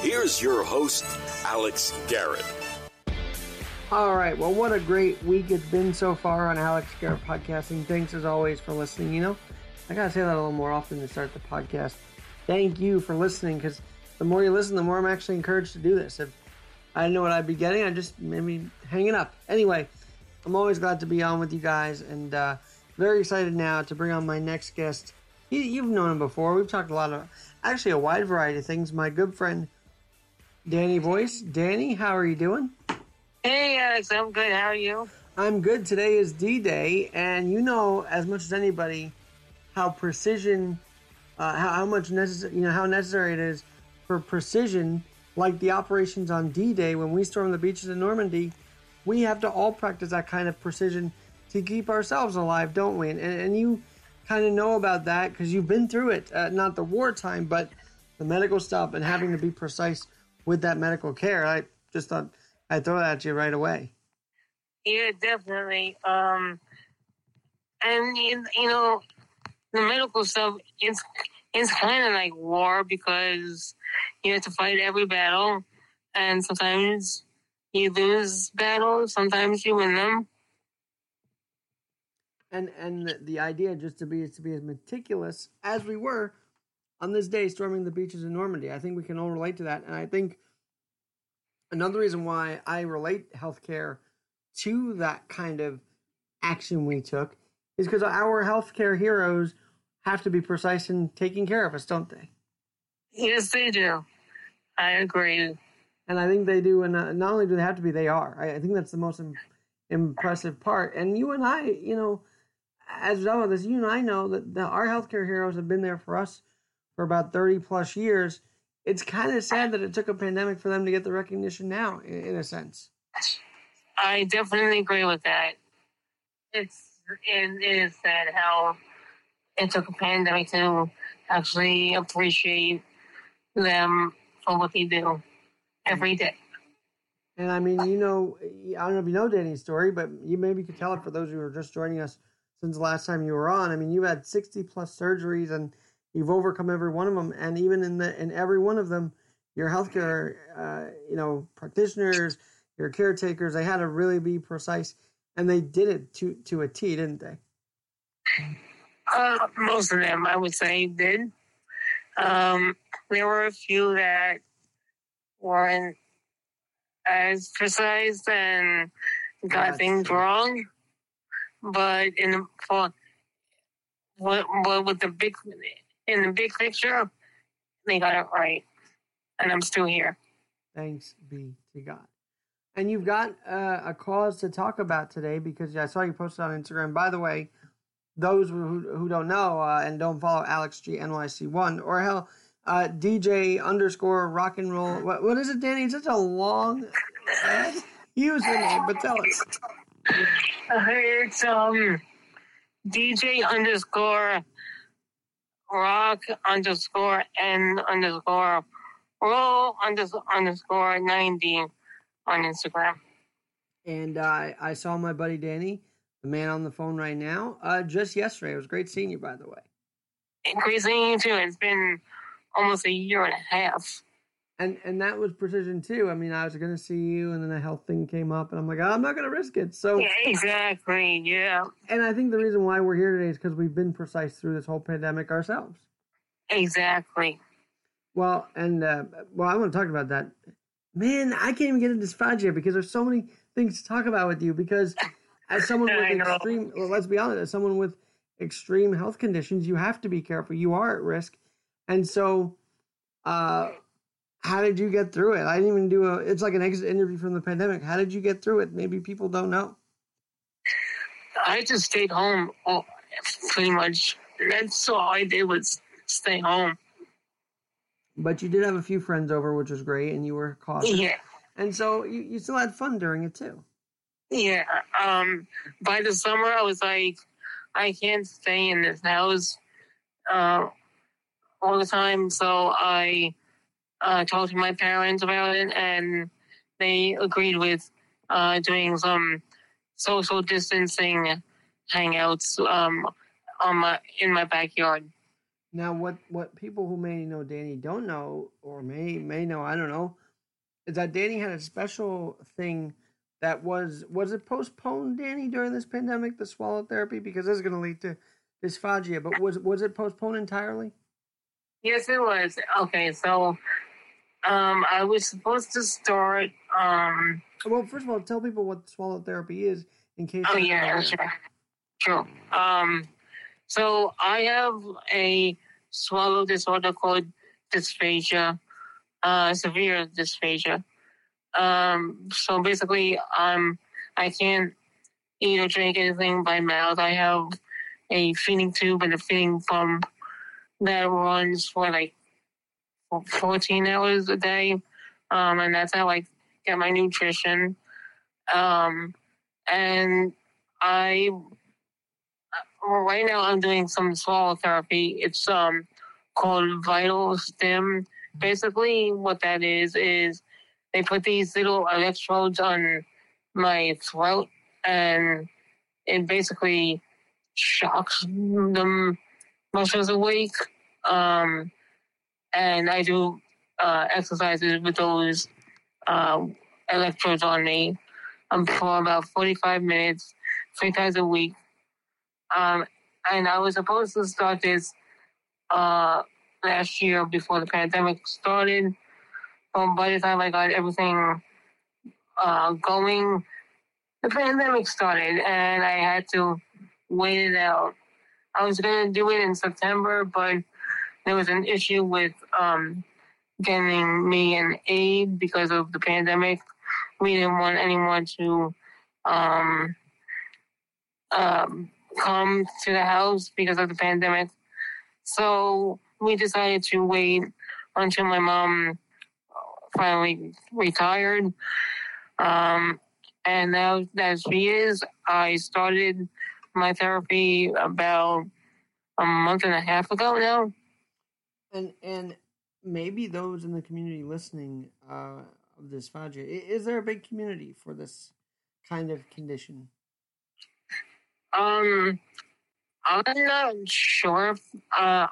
Here's your host, Alex Garrett. All right. Well, what a great week it's been so far on Alex Garrett Podcasting. Thanks as always for listening. You know, I got to say that a little more often to start the podcast. Thank you for listening because the more you listen, the more I'm actually encouraged to do this. If I didn't know what I'd be getting, I'd just maybe hanging up. Anyway, I'm always glad to be on with you guys and uh, very excited now to bring on my next guest. You, you've known him before. We've talked a lot of, actually, a wide variety of things. My good friend, Danny Voyes. Danny, how are you doing? Hey, Alex, I'm good. How are you? I'm good. Today is D Day, and you know as much as anybody how precision, uh, how, how much necessary, you know, how necessary it is for precision, like the operations on D Day when we stormed the beaches in Normandy. We have to all practice that kind of precision to keep ourselves alive, don't we? And, and you kind of know about that because you've been through it, uh, not the wartime, but the medical stuff and having to be precise with that medical care. I just thought I'd throw that at you right away. Yeah, definitely. Um, and you, you know, the medical stuff it's it's kind of like war because you have to fight every battle, and sometimes you lose battles, sometimes you win them. And and the, the idea just to be is to be as meticulous as we were on this day storming the beaches in Normandy. I think we can all relate to that, and I think another reason why I relate healthcare to that kind of action we took is because our healthcare heroes have to be precise in taking care of us, don't they? Yes, they do. I agree. And I think they do. And not only do they have to be, they are. I, think that's the most impressive part. And you and I, you know, as well as this, you and I know that the, our healthcare heroes have been there for us for about 30 plus years. It's kind of sad that it took a pandemic for them to get the recognition now, in, in a sense. I definitely agree with that. It's it is sad how it took a pandemic to actually appreciate them for what they do every day. And I mean, you know, I don't know if you know Danny's story, but you maybe could tell it for those who are just joining us since the last time you were on. I mean, you had 60 plus surgeries and you've overcome every one of them. And even in the in every one of them, your healthcare, uh, you know, practitioners, your caretakers, they had to really be precise, and they did it to to a T, didn't they? Uh, most of them, I would say, did. Um, there were a few that weren't as precise and got That's things true. wrong. But in the for what, what with the big in the big picture, they got it right, and I'm still here. Thanks be to God. And you've got uh, a cause to talk about today because I saw you posted on Instagram. By the way, those who, who don't know uh, and don't follow Alex G NYC one or hell uh, DJ underscore rock and roll. What, what is it, Danny? It's such a long username, but tell us. It's um DJ underscore rock underscore n underscore roll underscore underscore ninety on Instagram. And uh, I saw my buddy Danny, the man on the phone right now, uh, just yesterday. It was great seeing you, by the way. Increasing you too. It's been almost a year and a half. And and that was precision too. I mean, I was going to see you, and then a health thing came up, and I'm like, I'm not going to risk it. So, Yeah, exactly. Yeah, and I think the reason why we're here today is because we've been precise through this whole pandemic ourselves. exactly. Well, and uh, well, I want to talk about that. Man, I can't even get into dysphagia because there's so many things to talk about with you. Because as someone with extreme, well, let's be honest, as someone with extreme health conditions, you have to be careful. You are at risk, and so, uh, how did you get through it? I didn't even do a. It's like an exit interview from the pandemic. How did you get through it? Maybe people don't know. I just stayed home all, pretty much. That's all I did was stay home. But you did have a few friends over, which was great, and you were cautious. Yeah. And so you, you still had fun during it too. Yeah. Um, by the summer, I was like, I can't stay in this house uh, all the time. So I uh, talked to my parents about it, and they agreed with uh, doing some social distancing hangouts um, on my in my backyard. Now, what what people who may know Danny don't know, or may may know, I don't know, is that Danny had a special thing that was was it postponed, Danny, during this pandemic, the swallow therapy, because this is going to lead to dysphagia. But was was it postponed entirely? Yes, it was. Okay, so um, I was supposed to start. Um, well, first of all, tell people what swallow therapy is in case. Oh yeah, sure. Sure. Um, so I have a swallow disorder called dysphagia, uh, severe dysphagia. Um, so basically, um, I can't eat or drink anything by mouth. I have a feeding tube and a feeding pump that runs for like 14 hours a day. Um, and that's how I get my nutrition. Um, and I, well, right now I'm doing some swallow therapy. It's, um, called VitalStim. Basically what that is, is they put these little electrodes on my throat and it basically shocks the muscles awake. Um, and I do uh, exercises with those uh, electrodes on me um, for about 45 minutes, three times a week. Um, and I was supposed to start this uh, last year before the pandemic started. But by the time I got everything uh, going, the pandemic started and I had to wait it out. I was going to do it in September, but there was an issue with um, getting me an aid because of the pandemic. We didn't want anyone to um, um, come to the house because of the pandemic. So we decided to wait until my mom finally retired. Um, and now that she is, I started my therapy about a month and a half ago now. And and maybe those in the community listening uh, of dysphagia, is there a big community for this kind of condition? Um, I'm not sure. Uh,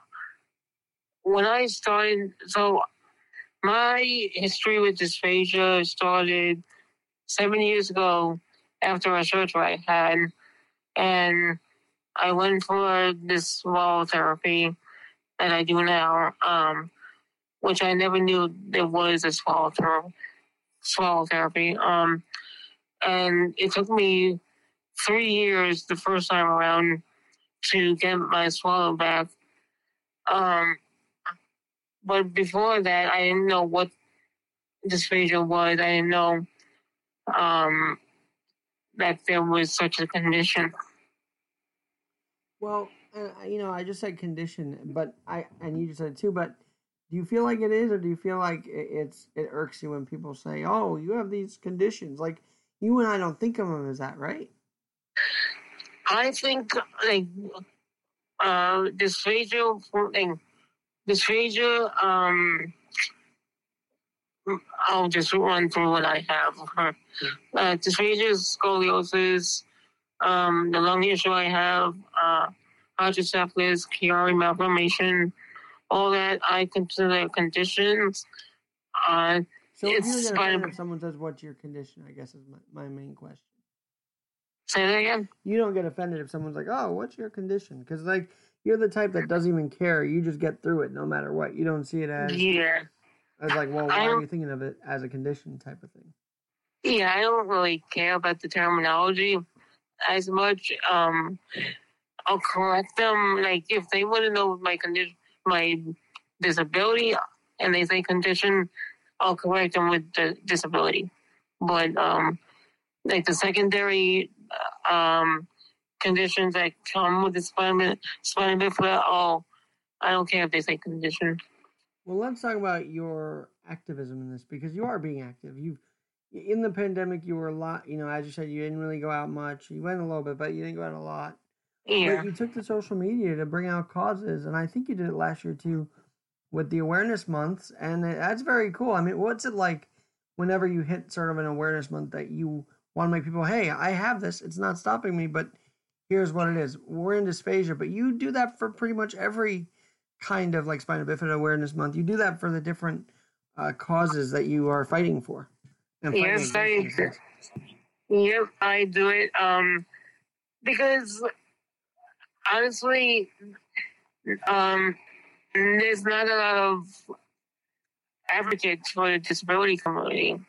when I started, so my history with dysphagia started seven years ago after a surgery I had, and I went for this swallow therapy that I do now, um, which I never knew there was a swallow, swallow therapy. Um, and it took me three years the first time around to get my swallow back. Um, but before that, I didn't know what dysphagia was. I didn't know um, that there was such a condition. Well, uh, you know, I just said condition, but I and you just said too. But do you feel like it is, or do you feel like it's it irks you when people say, "Oh, you have these conditions"? Like you and I don't think of them as that, right? I think like uh, dysphagia, like, dysphagia. Um, I'll just run through what I have. Uh, dysphagia, scoliosis, um, the lung issue I have, uh, hydrocephalus, Chiari malformation, all that I consider conditions. Uh, so if you if someone says, "What's your condition?" I guess is my, my main question. Say that again. You don't get offended if someone's like, "Oh, what's your condition?" Because like you're the type that doesn't even care. You just get through it no matter what. You don't see it as yeah. As like, well, why are you thinking of it as a condition type of thing? Yeah, I don't really care about the terminology as much. Um, I'll correct them. Like if they want to know my condition, my disability, and they say condition, I'll correct them with the disability. But um, like the secondary um, conditions that come with the spinal spinal bifida, oh, I don't care if they say condition. Well, let's talk about your activism in this because you are being active. You in the pandemic, you were a lot. You know, as you said, you didn't really go out much. You went a little bit, but you didn't go out a lot. But you took to social media to bring out causes, and I think you did it last year too, with the awareness months, and that's very cool. I mean, what's it like whenever you hit sort of an awareness month that you want to make people, hey, I have this. It's not stopping me, but here's what it is. We're in dysphagia, but you do that for pretty much every kind of like Spina Bifida Awareness Month. You do that for the different uh, causes that you are fighting for. and fighting Yes, I. against these things. Yep, I do it. Um, because honestly, um, there's not a lot of advocates for the disability community.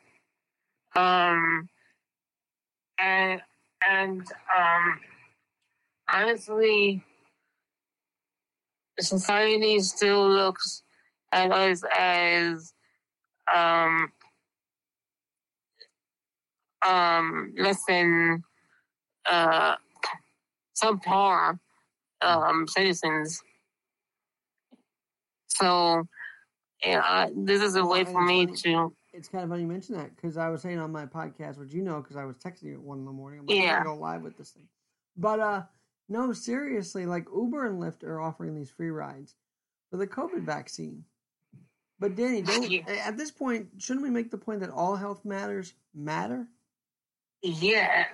Um, and and um, honestly, society still looks at us as um, um, less than uh, subpar um, citizens. So, yeah, I, this is a way for me to. It's kind of funny you mention that because I was saying on my podcast, which you know, because I was texting you at one in the morning. I'm like, Yeah. I'm gonna go live with this thing. But uh, no, seriously, like Uber and Lyft are offering these free rides for the COVID vaccine. But Danny, don't Yeah. at this point, shouldn't we make the point that all health matters matter? Yeah,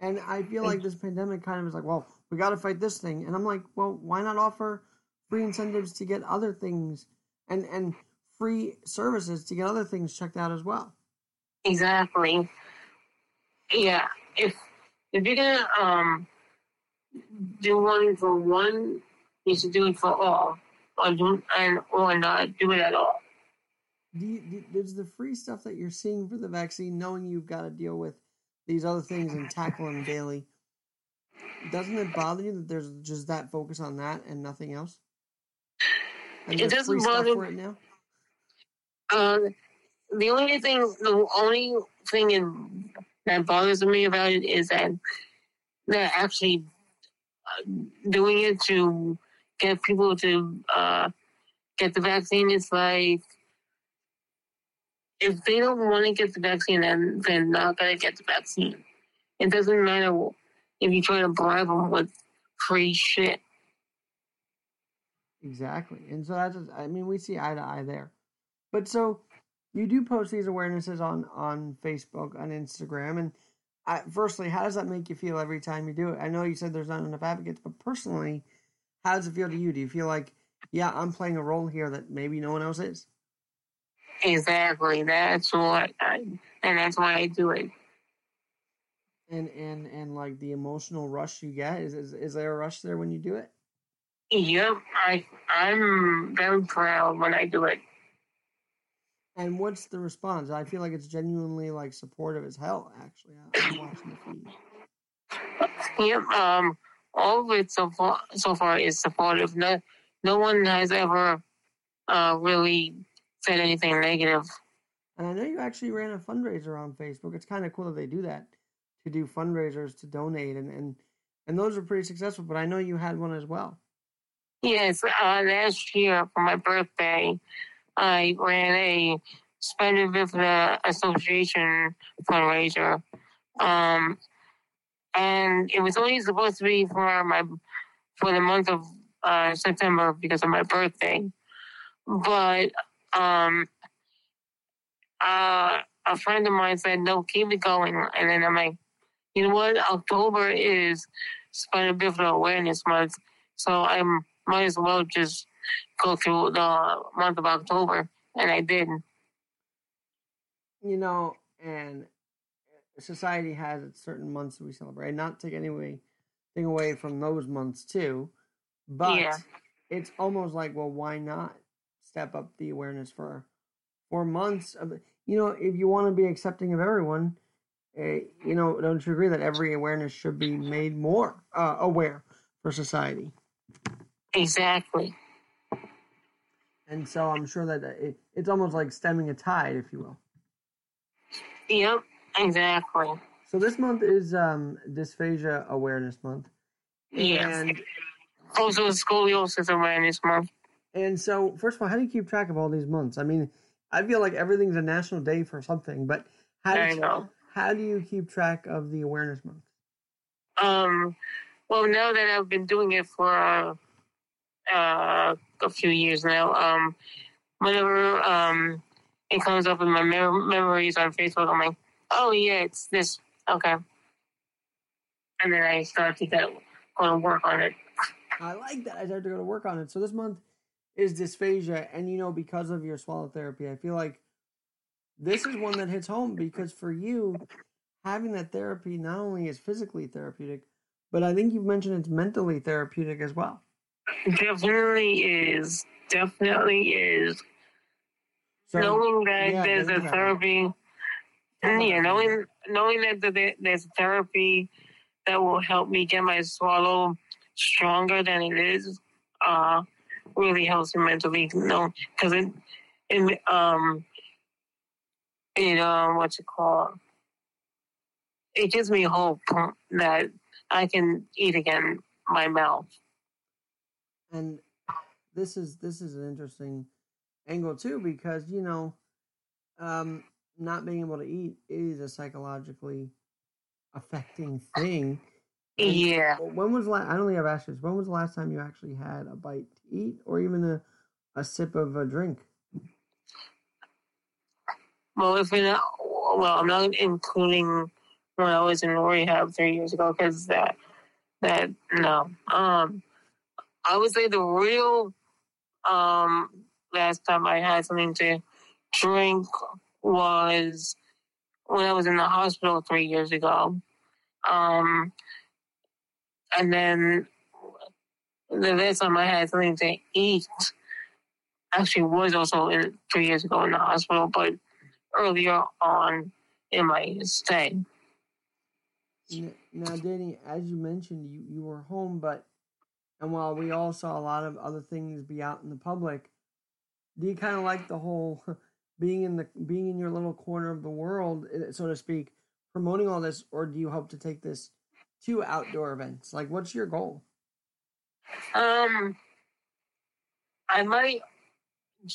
And I feel like this pandemic kind of is like, well, we got to fight this thing, and I'm like, well, why not offer free incentives to get other things and and free services to get other things checked out as well? exactly. Yeah, if if you're gonna um do one for one, you should do it for all, or do and or not do it at all. Do you, do, does the free stuff that you're seeing for the vaccine, knowing you've got to deal with these other things and tackle them daily, doesn't it bother you that there's just that focus on that and nothing else? And It doesn't bother- it now. Uh, the only thing, the only thing in, that bothers me about it is that they're actually uh, doing it to get people to uh, get the vaccine. It's like if they don't want to get the vaccine, then they're not gonna get the vaccine. It doesn't matter if you try to bribe them with free shit. Exactly. And so that's, I mean, we see eye to eye there. But so you do post these awarenesses on, on Facebook, on Instagram. And I, firstly, how does that make you feel every time you do it? I know you said there's not enough advocates, but personally, how does it feel to you? Do you feel like, yeah, I'm playing a role here that maybe no one else is? Exactly. That's what I, and that's why I do it. And, and, and like the emotional rush you get, is, is, is there a rush there when you do it? Yep, I I'm very proud when I do it. And what's the response? I feel like it's genuinely like supportive as hell, actually. I'm watching the feed. Yep, um, all of it so far so far is supportive. No, no one has ever uh really said anything negative. And I know you actually ran a fundraiser on Facebook. It's kind of cool that they do that to do fundraisers to donate, and and and those were pretty successful. But I know you had one as well. Yes, uh, last year for my birthday, I ran a Spina Bifida Association fundraiser. Um, and it was only supposed to be for my for the month of uh, September because of my birthday. But um, uh, a friend of mine said, "No, keep it going." And then I'm like, "You know what? October is Spina Bifida Awareness Month, so I'm might as well just go through the month of October." And I did. You know, and society has its certain months that we celebrate. Not take anything away from those months too, but Yeah. it's almost like, well, why not step up the awareness for for months of you know if you want to be accepting of everyone uh, you know don't you agree that every awareness should be made more uh, aware for society Exactly. and so i'm sure that it, it's almost like stemming a tide if you will Yep. Exactly. so this month is um dysphagia awareness month Yes. and Also, scoliosis awareness month. and so first of all how do you keep track of all these months i mean i feel like everything's a national day for something but how do you, know. How do you keep track of the awareness month Um, well, now that I've been doing it for uh, uh, a few years now, um, whenever um, it comes up in my mem- memories on Facebook, I'm like, oh yeah, it's this. Okay. And then I start to get go to work on it. I like that. I started to go to work on it. So this month, is dysphagia, and you know, because of your swallow therapy, I feel like this is one that hits home because for you, having that therapy not only is physically therapeutic, but I think you've mentioned it's mentally therapeutic as well. Definitely is. Definitely is. So, knowing that yeah, there's a therapy, yeah, knowing knowing that there- there's therapy that will help me get my swallow stronger than it is, uh, really helps me mentally. You know, because it, it, um, it, know, what you call It gives me hope that I can eat again my mouth. and this is this is an interesting angle too because you know um not being able to eat is a psychologically affecting thing And Yeah. when was the last i don't think i've asked this when was the last time you actually had a bite to eat or even a, a sip of a drink Well, if we're not, well, I'm not including when I was in rehab three years ago because that, that no. Um, I would say the real, um, last time I had something to drink was when I was in the hospital three years ago. Um, and then the last time I had something to eat actually was also in, three years ago in the hospital, but earlier on in my stay. Now danny as you mentioned you, you were home but and while we all saw a lot of other things be out in the public do you kind of like the whole being in the being in your little corner of the world eh, so to speak promoting all this or do you hope to take this to outdoor events like what's your goal Um, I might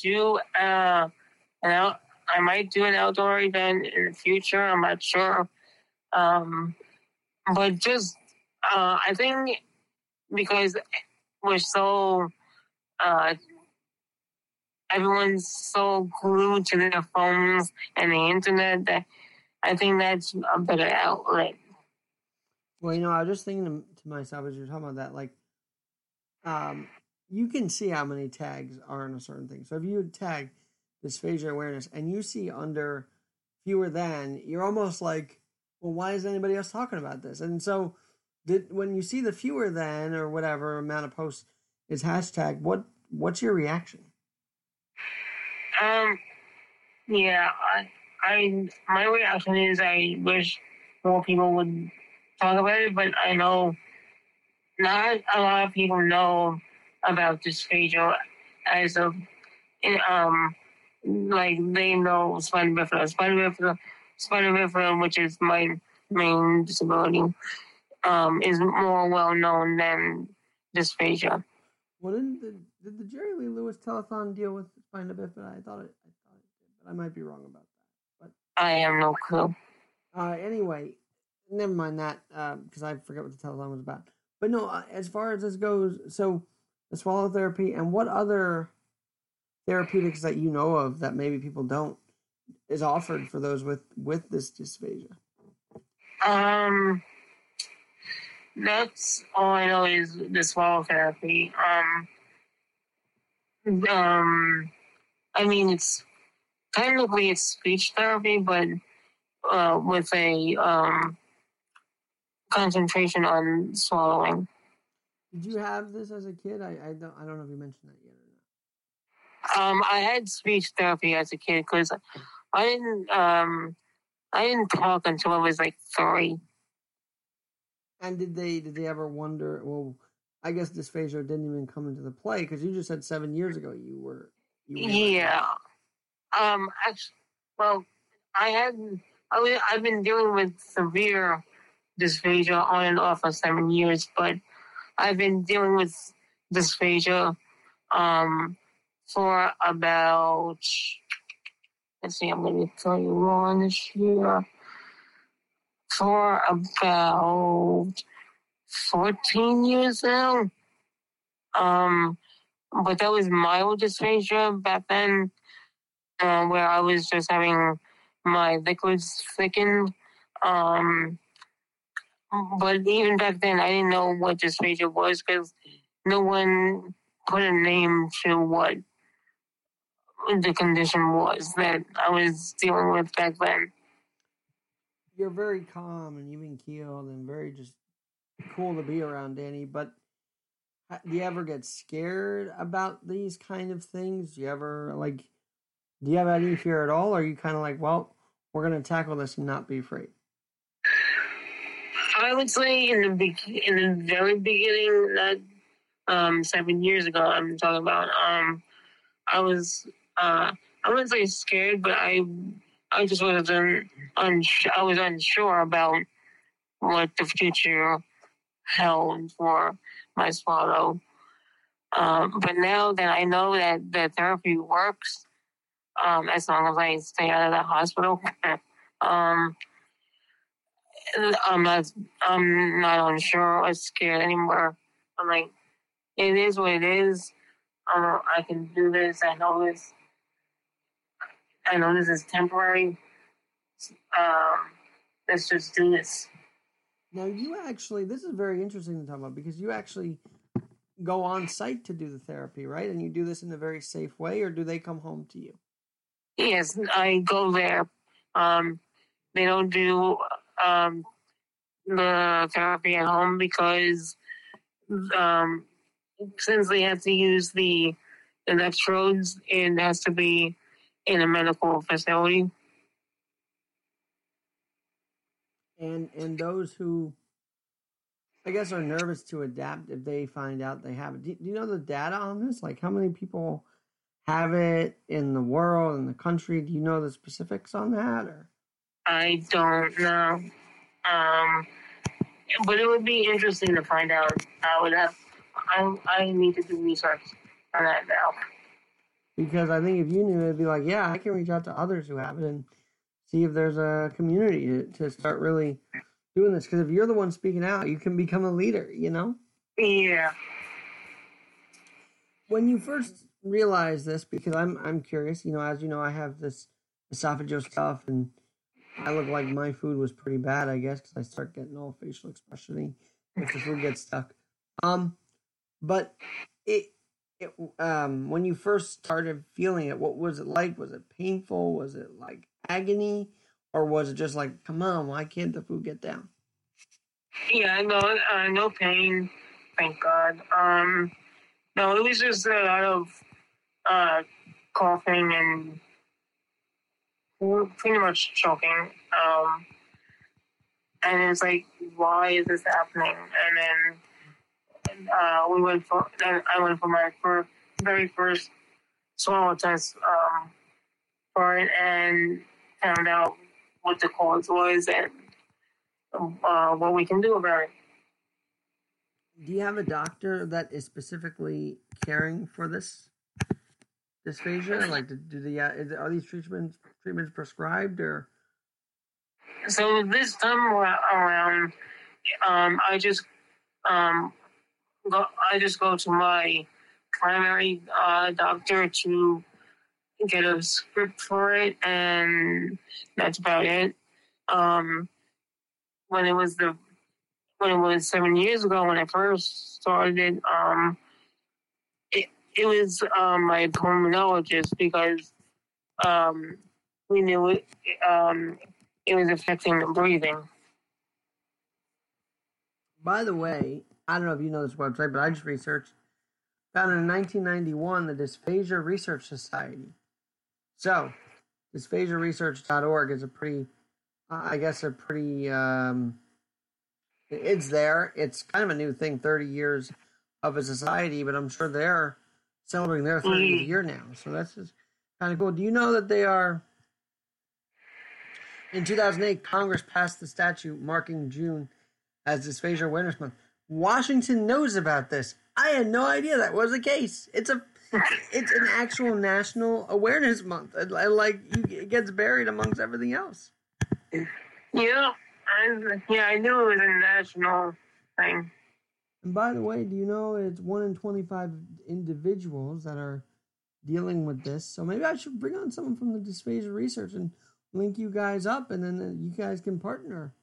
do uh, an out. I might do an outdoor event in the future. I'm not sure. Um, but just uh, I think because we're so uh, everyone's so glued to their phones and the internet that I think that's a better outlet. well you know i was just thinking to, myself as you're talking about that like um you can see how many tags are in a certain thing so if you tag dysphagia awareness and you see under fewer than you're almost like well why is anybody else talking about this? And so did when you see the fewer than or whatever amount of posts is hashtag what what's your reaction? Um, yeah, I, I, my reaction is I wish more people would talk about it, but I know not a lot of people know about dysphagia as of, um, like they know spina bifida, spina bifida, spina bifida, which is my main disability, um, is more well known than dysphagia. well didn't the, did the jerry lee lewis telethon deal with spina bifida i thought it i thought it did but i might be wrong about that But I have no clue. Uh, anyway, never mind that because I forget what the telethon was about. But no, uh, as far as this goes, so the swallow therapy and what other therapeutics that you know of that maybe people don't is offered for those with with this dysphagia. Um, that's all I know is the swallow therapy. Um, um, I mean, it's technically it's speech therapy, but uh, with a um concentration on swallowing. Did you have this as a kid? I, I don't I don't know if you mentioned that yet. Um, I had speech therapy as a kid because I didn't um I didn't talk until I was like three. And did they did they ever wonder? Well, I guess dysphagia didn't even come into the play because you just said seven years ago you were. You were Yeah. Um. Actually, well, I had I was, I've been dealing with severe dysphagia on and off for seven years, but I've been dealing with dysphagia um for about let's see, I'm going to tell you wrong this year for about fourteen years now. Um, but that was mild dysphagia back then, uh, where I was just having my liquids thickened. Um, but even back then, I didn't know what dysphagia was because no one put a name to what the condition was that I was dealing with back then. You're very calm and even keeled and very just cool to be around, Danny. But do you ever get scared about these kind of things? Do you ever like? Do you have any fear at all? Or are you kind of like, well, we're gonna tackle this and not be afraid? I would say in the be- in the very beginning, that um, seven years ago, I'm talking about. Um, I was uh, I wouldn't say scared, but I I just wasn't uns- I was unsure about what the future held for my swallow. Um, but now that I know that the therapy works, um, as long as I stay out of the hospital, um, I'm not I'm not unsure or scared anymore. I'm like, it is what it is. I can do this. I know this. I know this is temporary. Um, let's just do this. Now, you actually, this is very interesting to talk about because you actually go on site to do the therapy, right? And you do this in a very safe way, or do they come home to you? Yes, I go there. Um, they don't do um, the therapy at home because um, since they have to use the electrodes, it has to be in a medical facility. And and those who, I guess, are nervous to adapt if they find out they have it. Do, do you know the data on this? Like how many people have it in the world in the country? Do you know the specifics on that? Or I don't know. Um, but it would be interesting to find out. I would have. I I need to do research on that now. Because I think if you knew, it'd be like, yeah, I can reach out to others who have it and see if there's a community to, to start really doing this. Because if you're the one speaking out, you can become a leader. You know. Yeah. When you first realized this, because I'm I'm curious. You know, as you know, I have this esophageal stuff and I look like my food was pretty bad, I guess, because I start getting all facial expressiony if the food gets stuck. Um, but it, it, um, when you first started feeling it, what was it like? Was it painful? Was it like agony, or was it just like, come on, why can't the food get down? Yeah, no, uh, no pain, thank God. Um, no, it was just a lot of uh, coughing and pretty much choking. Um, and it's like, why is this happening? And then uh, we went for, then I went for my first, very first swallow test um, for it and found out what the cause was and uh, what we can do about it. Do you have a doctor that is specifically caring for this dysphagia? Like, do, do the uh, are these treatments treatments prescribed or? So this time around, um, I just um, go, I just go to my primary uh, doctor to get a script for it, and that's about it. Um, when it was the when it was seven years ago when I first started, um, it it was um, my pulmonologist because um, we knew it, um, it was affecting the breathing. By the way, I don't know if you know this website, but I just researched. Founded in 1991, the Dysphagia Research Society. So, dysphagiaresearch.org is a pretty, I guess, a pretty, um, it's there. It's kind of a new thing, 30 years of a society, but I'm sure they're celebrating their 30th mm. year now. So that's just kind of cool. Do you know that they are in 2008, Congress passed the statute marking June as Dysphagia Awareness Month. Washington knows about this. I had no idea that was the case. It's a it's an actual national awareness month. Like it gets buried amongst everything else. Yeah, I, yeah, I knew it was a national thing. And by the way, do you know it's one in twenty-five individuals that are dealing with this? So maybe I should bring on someone from the dysphagia research and link you guys up, and then uh, you guys can partner.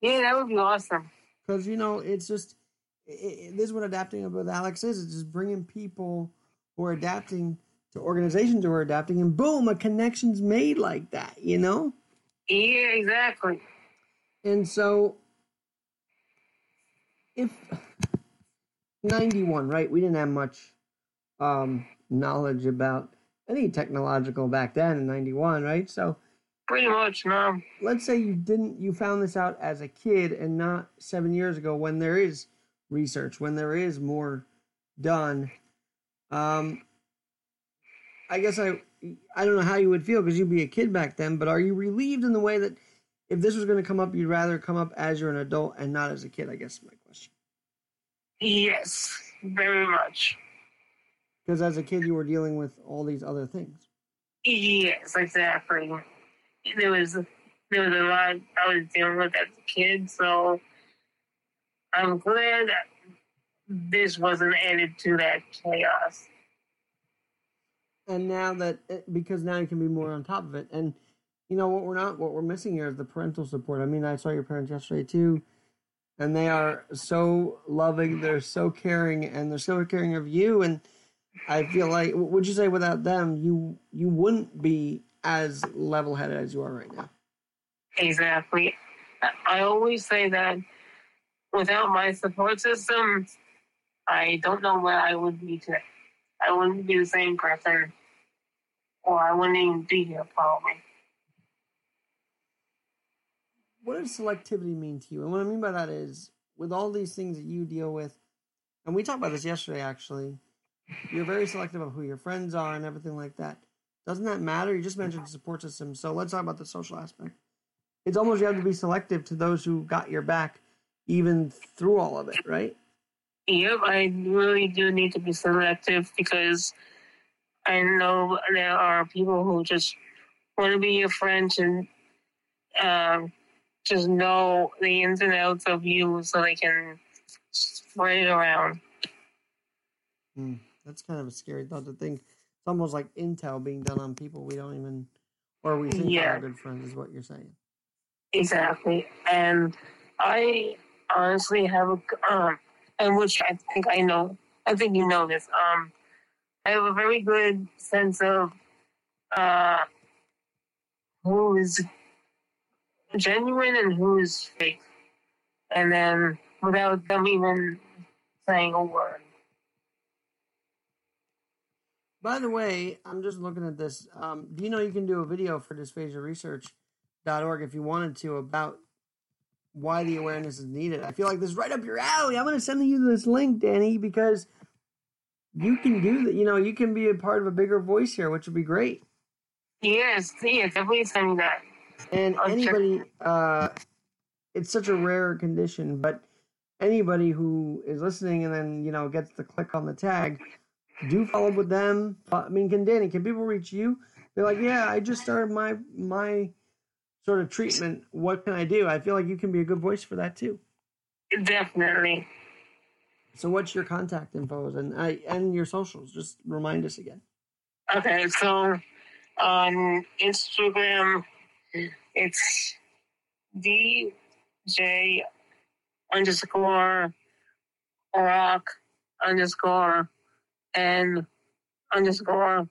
Yeah, that would be awesome. Because you know, it's just it, it, this is what adapting with Alex is. It's just bringing people who are adapting to organizations who are adapting, and boom, a connection's made like that. You know? Yeah, exactly. And so, if 91, right? We didn't have much um, knowledge about any technological back then in 91, right? So, pretty much, no. Let's say you didn't, you found this out as a kid and not seven years ago when there is research, when there is more done. Um, I guess I, I don't know how you would feel because you'd be a kid back then, but are you relieved in the way that if this was going to come up, you'd rather come up as you're an adult and not as a kid? I guess my question. Yes, very much. Because as a kid, you were dealing with all these other things. Yes, exactly. There was there was a lot I was dealing with as a kid, so I'm glad this wasn't added to that chaos. And now that eh, because now you can be more on top of it, and you know what we're not what we're missing here is the parental support. I mean, I saw your parents yesterday too, and they are so loving, they're so caring, and they're so caring of you. And I feel like, would you say without them, you you wouldn't be as level headed as you are right now? Exactly. I always say that without my support system, I don't know where I would be today. I wouldn't be the same person, or I wouldn't even be here probably. What does selectivity mean to you? And what I mean by that is, with all these things that you deal with, and we talked about this yesterday actually, you're very selective of who your friends are and everything like that. Doesn't that matter? You just mentioned the support system, so let's talk about the social aspect. It's almost you have to be selective to those who got your back, even through all of it, right? Yep, I really do need to be selective because I know there are people who just want to be your friends and um, just know the ins and outs of you so they can spread it around. Hmm, that's kind of a scary thought to think. It's almost like intel being done on people we don't even, or we think yeah. are good friends, is what you're saying. Exactly. And I honestly have a, um, and which I think I know, I think you know this. Um, I have a very good sense of uh, who is genuine and who is fake, and then without them even saying a word. By the way, I'm just looking at this. Um, do you know you can do a video for dysphagiaresearch.org if you wanted to about why the awareness is needed. I feel like this is right up your alley. I'm going to send you this link, Danny, because you can do that. You know, you can be a part of a bigger voice here, which would be great. Yes, yes, definitely send me that. And I'll anybody, uh, it's such a rare condition, but anybody who is listening and then you know gets the click on the tag, do follow up with them. Uh, I mean, can Danny? Can people reach you? They're like, yeah, I just started my my sort of treatment, what can I do? I feel like you can be a good voice for that too. Definitely. So, what's your contact info and I and your socials? Just remind us again. Okay, so on Instagram, it's DJ underscore rock underscore and underscore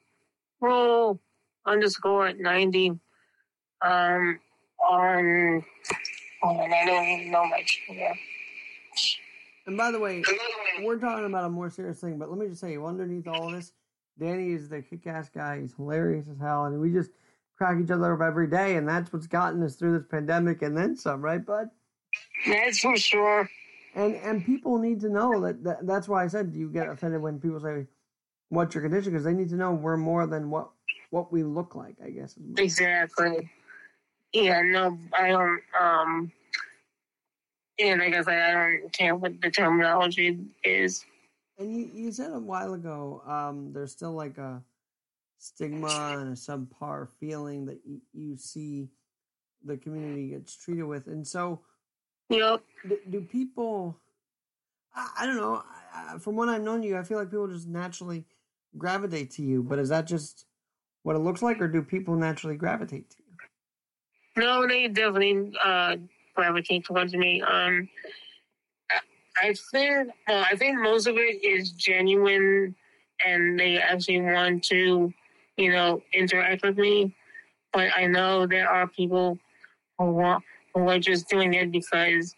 roll underscore ninety um, on, oh, I don't even know my yeah. And by the way, we're talking about a more serious thing, but let me just say, you underneath all of this, Danny is the kick-ass guy. He's hilarious as hell, and we just crack each other up every day, and that's what's gotten us through this pandemic and then some, right, bud? That's for sure. And and people need to know that, that that's why I said you get offended when people say, "What's your condition?" Because they need to know we're more than what what we look like. I guess. Exactly. Yeah, no, I don't. Um, and like I said, I don't care what the terminology is. And you, you said a while ago, um, there's still like a stigma and a subpar feeling that you, you see the community gets treated with, and so, yep. Do, do people? I, I don't know. I, from what I've known you, I feel like people just naturally gravitate to you. But is that just what it looks like, or do people naturally gravitate to you? No, they definitely uh, gravitate towards me. Um, I think well, I think most of it is genuine, and they actually want to, you know, interact with me. But I know there are people who want who are just doing it because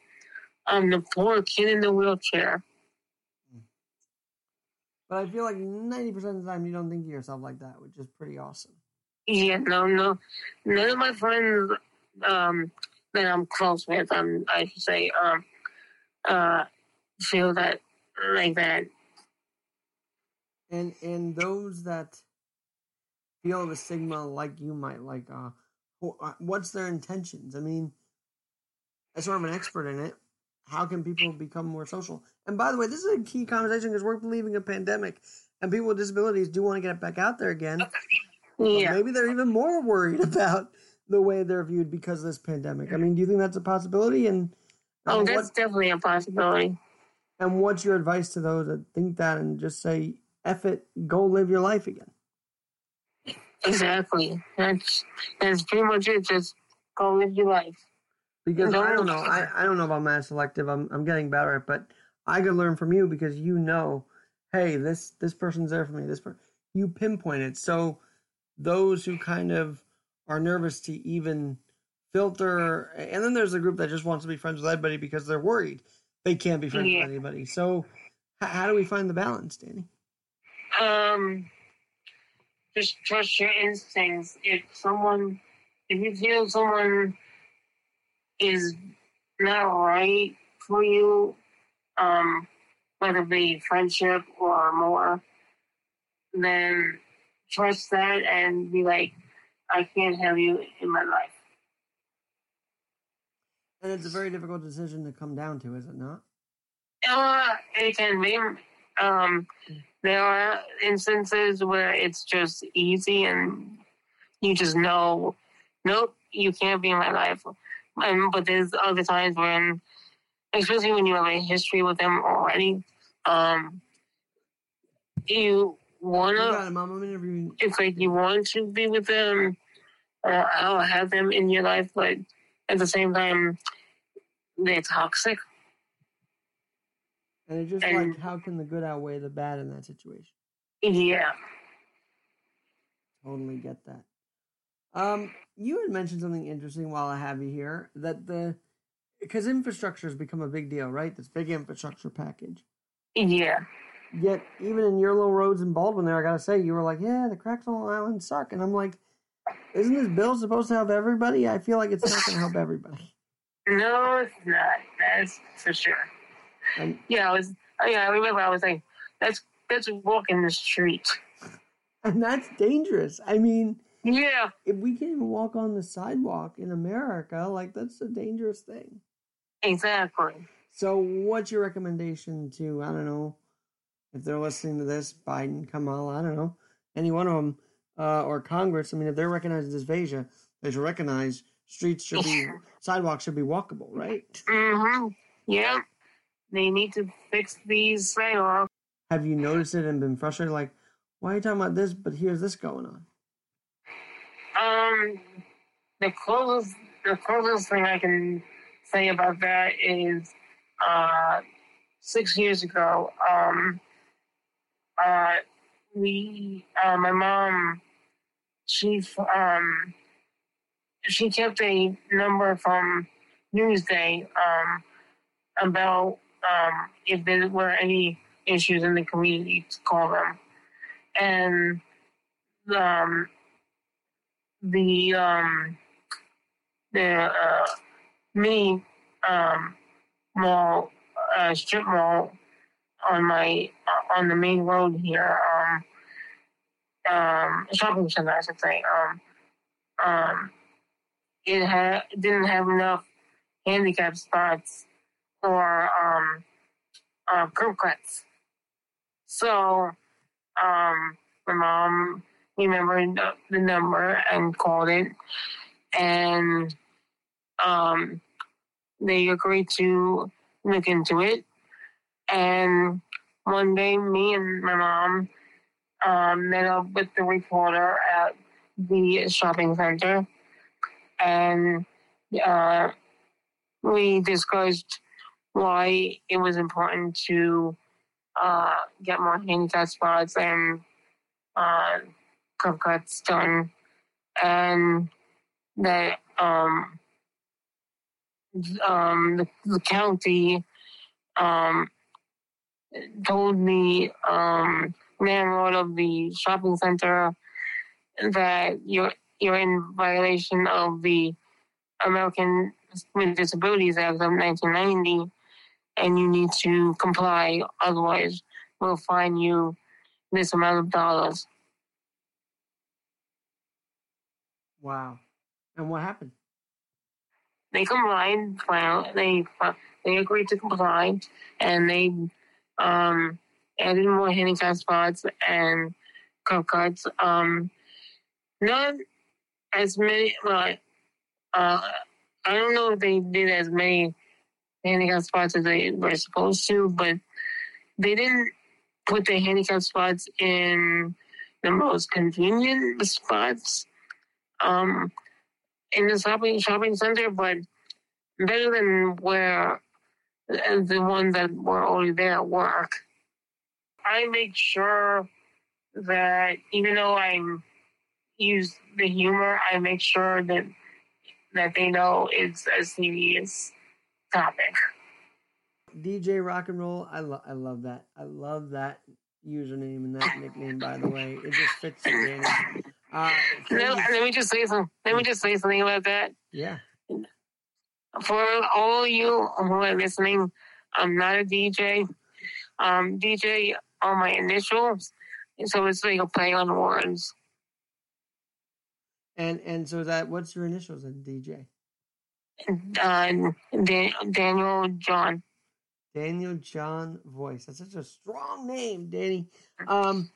I'm the poor kid in the wheelchair. But I feel like 90% of the time you don't think of yourself like that, which is pretty awesome. Yeah, no, no, none of my friends um, that I'm close with, um, I should say, um, uh, feel that like that. And and those that feel the stigma like you might, like, uh, uh, what's their intentions? I mean, as sort of an expert in it, how can people become more social? And by the way, this is a key conversation because we're leaving a pandemic, and people with disabilities do want to get back out there again. Yeah, maybe they're even more worried about the way they're viewed because of this pandemic. I mean, do you think that's a possibility? And oh, and that's what, definitely a possibility. and what's your advice to those that think that and just say, "F it, go live your life again"? Exactly. That's that's pretty much it. Just go live your life. Because. I don't know, I, I don't know about mass selective. I'm I'm getting better at, it, but I could learn from you because you know, hey, this this person's there for me. This per you pinpoint it. So those who kind of are nervous to even filter, and then there's a group that just wants to be friends with everybody because they're worried they can't be friends Yeah. with anybody. So h- how do we find the balance, Danny? Um, just trust your instincts. If someone, if you feel someone is not right for you, um, whether it be friendship or more, then trust that and be like, I can't have you in my life. And it's a very difficult decision to come down to, is it not? Uh, it can be. Um, there are instances where it's just easy and you just know, nope, you can't be in my life. And, but there's other times when, especially when you have a history with them already, um, you You wanna, it, Mom. I'm interviewing. it's like you want to be with them or, or have them in your life, but at the same time, they're toxic. And it's just and- like, how can the good outweigh the bad in that situation? Yeah. Totally get that. Um, you had mentioned something interesting while I have you here that the because infrastructure has become a big deal, right? This big infrastructure package. Yeah. Yet, even in your little roads in Baldwin, there, I gotta say, you were like, "Yeah, the cracks on Long Island suck," and I'm like, "Isn't this bill supposed to help everybody?" I feel like it's not going to help everybody. No, it's not. That's for sure. And Yeah, I was. oh, Yeah, I remember. I was like, "That's that's let's walk in the street." and that's dangerous. I mean, Yeah, if we can't even walk on the sidewalk in America, like that's a dangerous thing. exactly. So, what's your recommendation to I don't know if they're listening to this, Biden, Kamala, I don't know, any one of them, uh, or Congress? I mean, if they're recognizing dysphagia, they should recognize streets should be sidewalks should be walkable, right? Mm-hmm. Yeah, they need to fix these sidewalks. Have you noticed it and been frustrated? Like, why are you talking about this? But here's this going on. Um, the closest the closest thing I can say about that is, uh, six years ago, um, uh, we, uh, my mom, she, um, she kept a number from Newsday, um, about, um, if there were any issues in the community to call them. And, um, the um the uh mini um mall uh strip mall on my uh, on the main road here um um shopping center I should say um um it had didn't have enough handicap spots or um uh, curb cuts. So um my mom remembered the, the number and called it, and um, they agreed to look into it. And one day, me and my mom um, met up with the reporter at the shopping center, and uh, we discussed why it was important to uh, get more handicap spots and uh, curb done, and that um, um, the, the county um, told the um, landlord of the shopping center that you're you're in violation of the American with Disabilities Act of 1990, and you need to comply. Otherwise, we'll fine you this amount of dollars. Wow. And what happened? They complied. They they agreed to comply, and they um, added more handicap spots and curb cuts. Um, not as many. Well, uh, I don't know if they did as many handicap spots as they were supposed to, but they didn't put the handicap spots in the most convenient spots um, in the shopping shopping center, but better than where the ones that were already there at work. I make sure that even though I use the humor, I make sure that that they know it's a serious topic. DJ Rock and Roll, I love I love that. I love that username and that nickname. By the way, it just fits. Uh, let, let me just say something. Let me just say something about that. Yeah. For all you who are listening, I'm not a DJ. Um, DJ are my initials, so it's like a play on words. And and so that what's your initials in DJ? Uh, Dan- Daniel John. Daniel John Voyes. That's such a strong name, Danny. Um,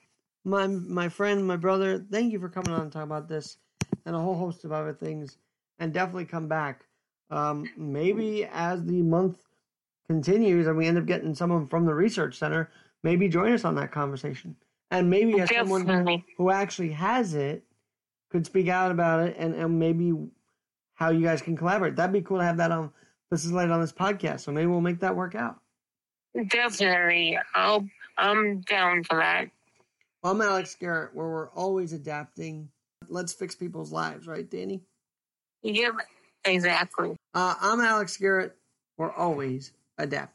my my friend, my brother. Thank you for coming on and talking about this and a whole host of other things. And definitely come back. Um, maybe as the month continues and we end up getting someone from the research center, maybe join us on that conversation. And maybe as someone Definitely. who actually has it could speak out about it and, and maybe how you guys can collaborate. That'd be cool to have that on this is light on this podcast. So maybe we'll make that work out. Definitely. I'll, I'm down for that. Well, I'm Alex Garrett, where we're always adapting. Let's fix people's lives, right, Danny? Yeah, exactly. Uh, I'm Alex Garrett. We're always adapting.